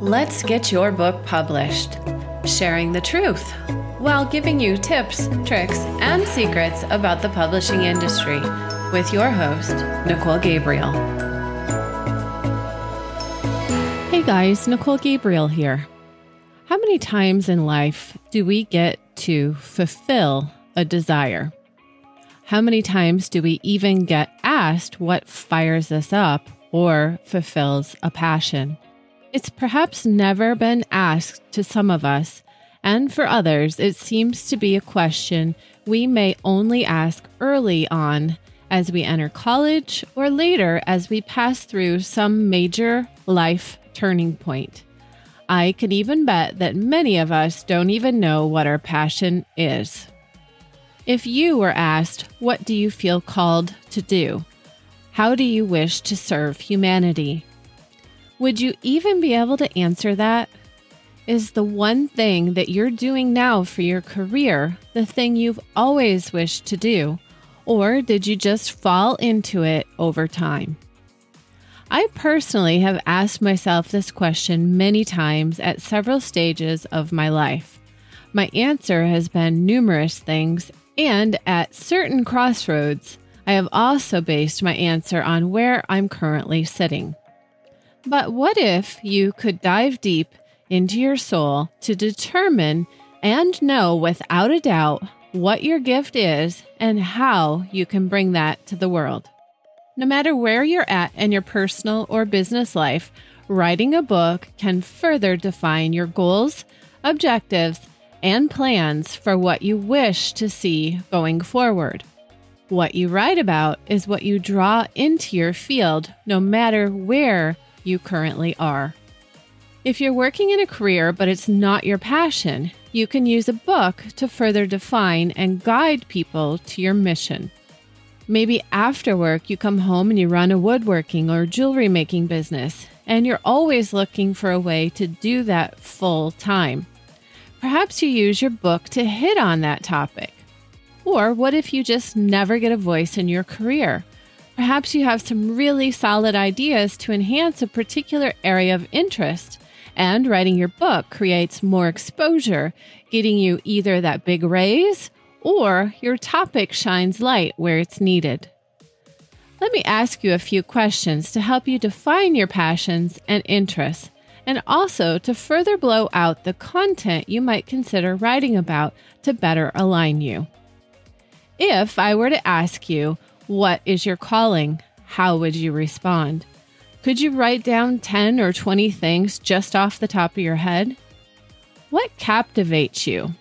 Let's get your book published. Sharing the truth while giving you tips, tricks, and secrets about the publishing industry with your host, Nicole Gabriel. Hey guys, Nicole Gabriel here. How many times in life do we get to fulfill a desire? How many times do we even get asked what fires us up or fulfills a passion? It's perhaps never been asked to some of us, and for others, it seems to be a question we may only ask early on as we enter college or later as we pass through some major life turning point. I can even bet that many of us don't even know what our passion is. If you were asked, What do you feel called to do? How do you wish to serve humanity? Would you even be able to answer that? Is the one thing that you're doing now for your career the thing you've always wished to do? Or did you just fall into it over time? I personally have asked myself this question many times at several stages of my life. My answer has been numerous things, and at certain crossroads, I have also based my answer on where I'm currently sitting. But what if you could dive deep into your soul to determine and know without a doubt what your gift is and how you can bring that to the world? No matter where you're at in your personal or business life, writing a book can further define your goals, objectives, and plans for what you wish to see going forward. What you write about is what you draw into your field, no matter where you currently are. If you're working in a career but it's not your passion, you can use a book to further define and guide people to your mission. Maybe after work, you come home and you run a woodworking or jewelry making business, and you're always looking for a way to do that full time. Perhaps you use your book to hit on that topic. Or what if you just never get a voice in your career? Perhaps you have some really solid ideas to enhance a particular area of interest, and writing your book creates more exposure, getting you either that big raise or your topic shines light where it's needed. Let me ask you a few questions to help you define your passions and interests, and also to further blow out the content you might consider writing about to better align you. If I were to ask you, what is your calling? How would you respond? Could you write down 10 or 20 things just off the top of your head? What captivates you?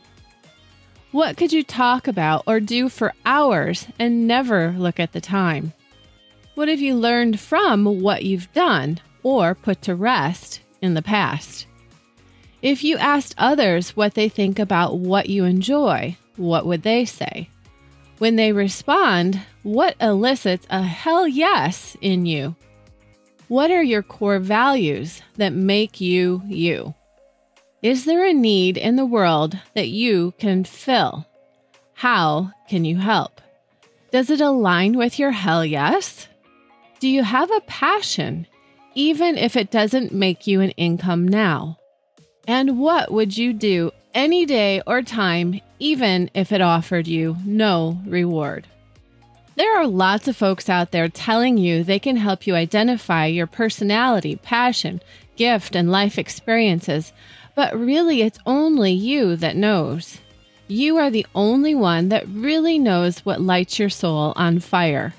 What could you talk about or do for hours and never look at the time? What have you learned from what you've done or put to rest in the past? If you asked others what they think about what you enjoy, what would they say? When they respond, what elicits a hell yes in you? What are your core values that make you you? Is there a need in the world that you can fill? How can you help? Does it align with your hell yes? Do you have a passion, even if it doesn't make you an income now? And what would you do any day or time, even if it offered you no reward? There are lots of folks out there telling you they can help you identify your personality, passion, gift, and life experiences, but really it's only you that knows. You are the only one that really knows what lights your soul on fire.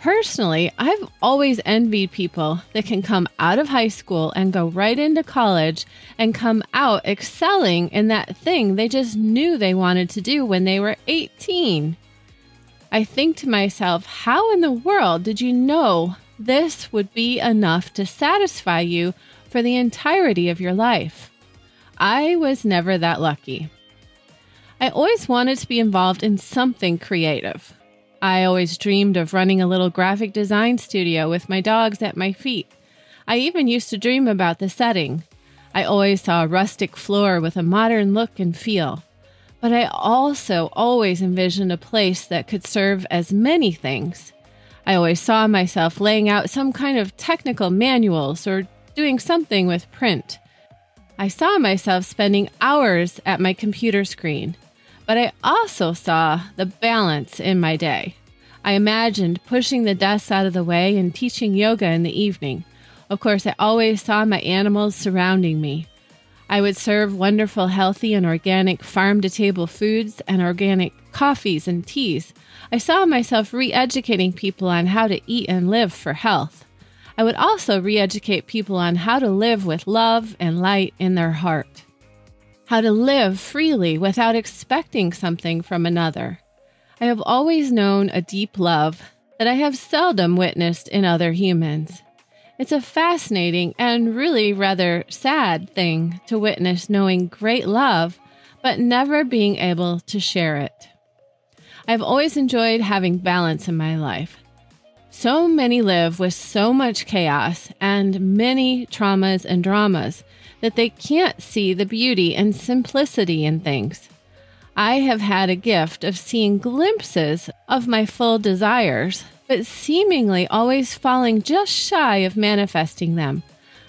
Personally, I've always envied people that can come out of high school and go right into college and come out excelling in that thing they just knew they wanted to do when they were 18. I think to myself, how in the world did you know this would be enough to satisfy you for the entirety of your life? I was never that lucky. I always wanted to be involved in something creative. I always dreamed of running a little graphic design studio with my dogs at my feet. I even used to dream about the setting. I always saw a rustic floor with a modern look and feel. But I also always envisioned a place that could serve as many things. I always saw myself laying out some kind of technical manuals or doing something with print, I saw myself spending hours at my computer screen, but I also saw the balance in my day. I imagined pushing the desks out of the way and teaching yoga in the evening. Of course, I always saw my animals surrounding me. I would serve wonderful, healthy, and organic farm to table foods and organic coffees and teas. I saw myself re educating people on how to eat and live for health. I would also re educate people on how to live with love and light in their heart, how to live freely without expecting something from another. I have always known a deep love that I have seldom witnessed in other humans. It's a fascinating and really rather sad thing to witness knowing great love, but never being able to share it. I've always enjoyed having balance in my life. So many live with so much chaos and many traumas and dramas that they can't see the beauty and simplicity in things. I have had a gift of seeing glimpses of my full desires, but seemingly always falling just shy of manifesting them.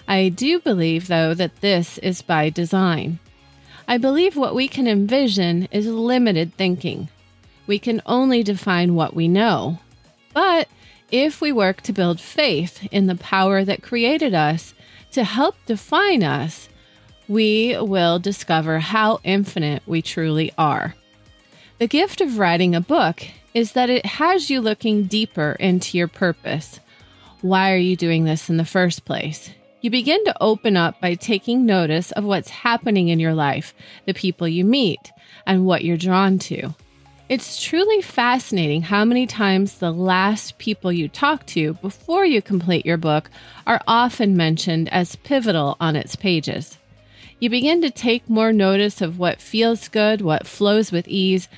I do believe, though, that this is by design. I believe what we can envision is limited thinking. We can only define what we know. But if we work to build faith in the power that created us to help define us, we will discover how infinite we truly are. The gift of writing a book is that it has you looking deeper into your purpose. Why are you doing this in the first place? You begin to open up by taking notice of what's happening in your life, the people you meet, and what you're drawn to. It's truly fascinating how many times the last people you talk to before you complete your book are often mentioned as pivotal on its pages. You begin to take more notice of what feels good, what flows with ease,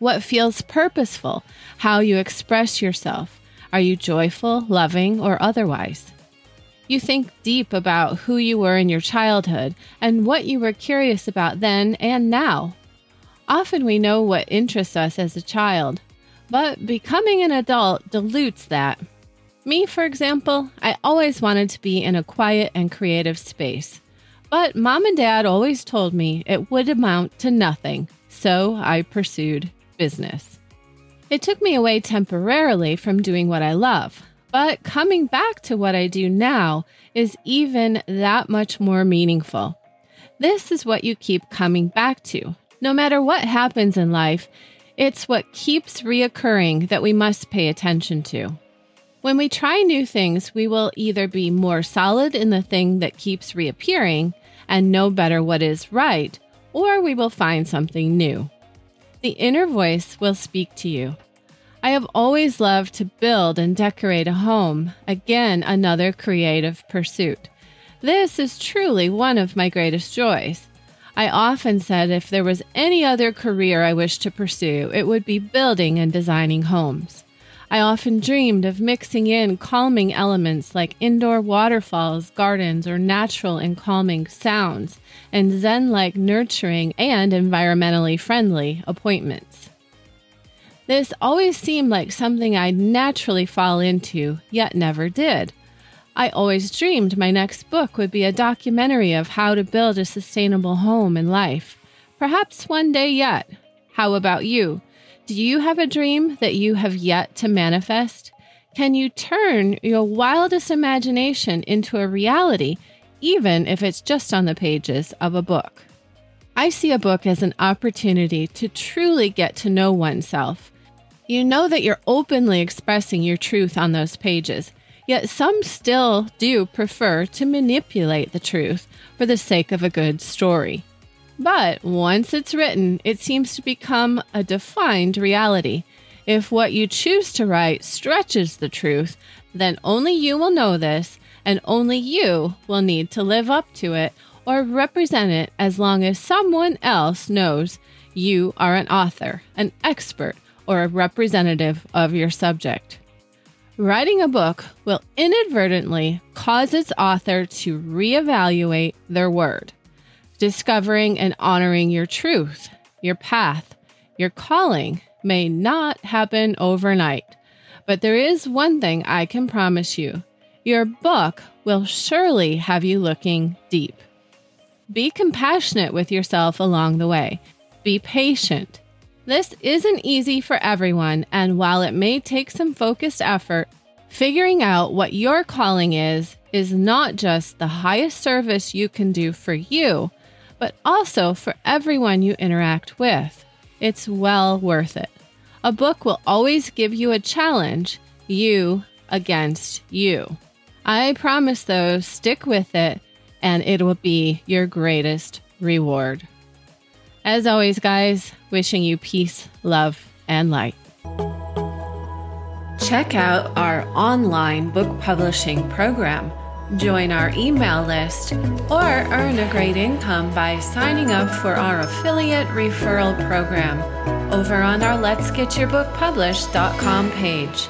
what feels purposeful, how you express yourself. Are you joyful, loving, or otherwise? You think deep about who you were in your childhood and what you were curious about then and now. Often we know what interests us as a child, but becoming an adult dilutes that. Me, for example, I always wanted to be in a quiet and creative space. But mom and dad always told me it would amount to nothing, so I pursued business. It took me away temporarily from doing what I love, but coming back to what I do now is even that much more meaningful. This is what you keep coming back to, no matter what happens in life, it's what keeps reoccurring that we must pay attention to. When we try new things, we will either be more solid in the thing that keeps reappearing and know better what is right, or we will find something new. The inner voice will speak to you. I have always loved to build and decorate a home, again, another creative pursuit. This is truly one of my greatest joys. I often said if there was any other career I wished to pursue, it would be building and designing homes. I often dreamed of mixing in calming elements like indoor waterfalls, gardens, or natural and calming sounds, and Zen like nurturing and environmentally friendly appointments. This always seemed like something I'd naturally fall into, yet never did. I always dreamed my next book would be a documentary of how to build a sustainable home and life. Perhaps one day yet. How about you? Do you have a dream that you have yet to manifest? Can you turn your wildest imagination into a reality, even if it's just on the pages of a book? I see a book as an opportunity to truly get to know oneself. You know that you're openly expressing your truth on those pages Yet some still do prefer to manipulate the truth for the sake of a good story. But once it's written, it seems to become a defined reality. If what you choose to write stretches the truth, then only you will know this, and only you will need to live up to it or represent it as long as someone else knows you are an author, an expert, or a representative of your subject. Writing a book will inadvertently cause its author to reevaluate their word, discovering and honoring your truth, your path, your calling may not happen overnight. But there is one thing I can promise you your book will surely have you looking deep. Be compassionate with yourself along the way. Be patient. This isn't easy for everyone, and while it may take some focused effort, figuring out what your calling is is not just the highest service you can do for you, but also for everyone you interact with. It's well worth it. A book will always give you a challenge, you against you. I promise, though, stick with it, and it will be your greatest reward. As always, guys, wishing you peace, love, and light. Check out our online book publishing program. Join our email list or earn a great income by signing up for our affiliate referral program over on our Let's Get Your Book Published.com page.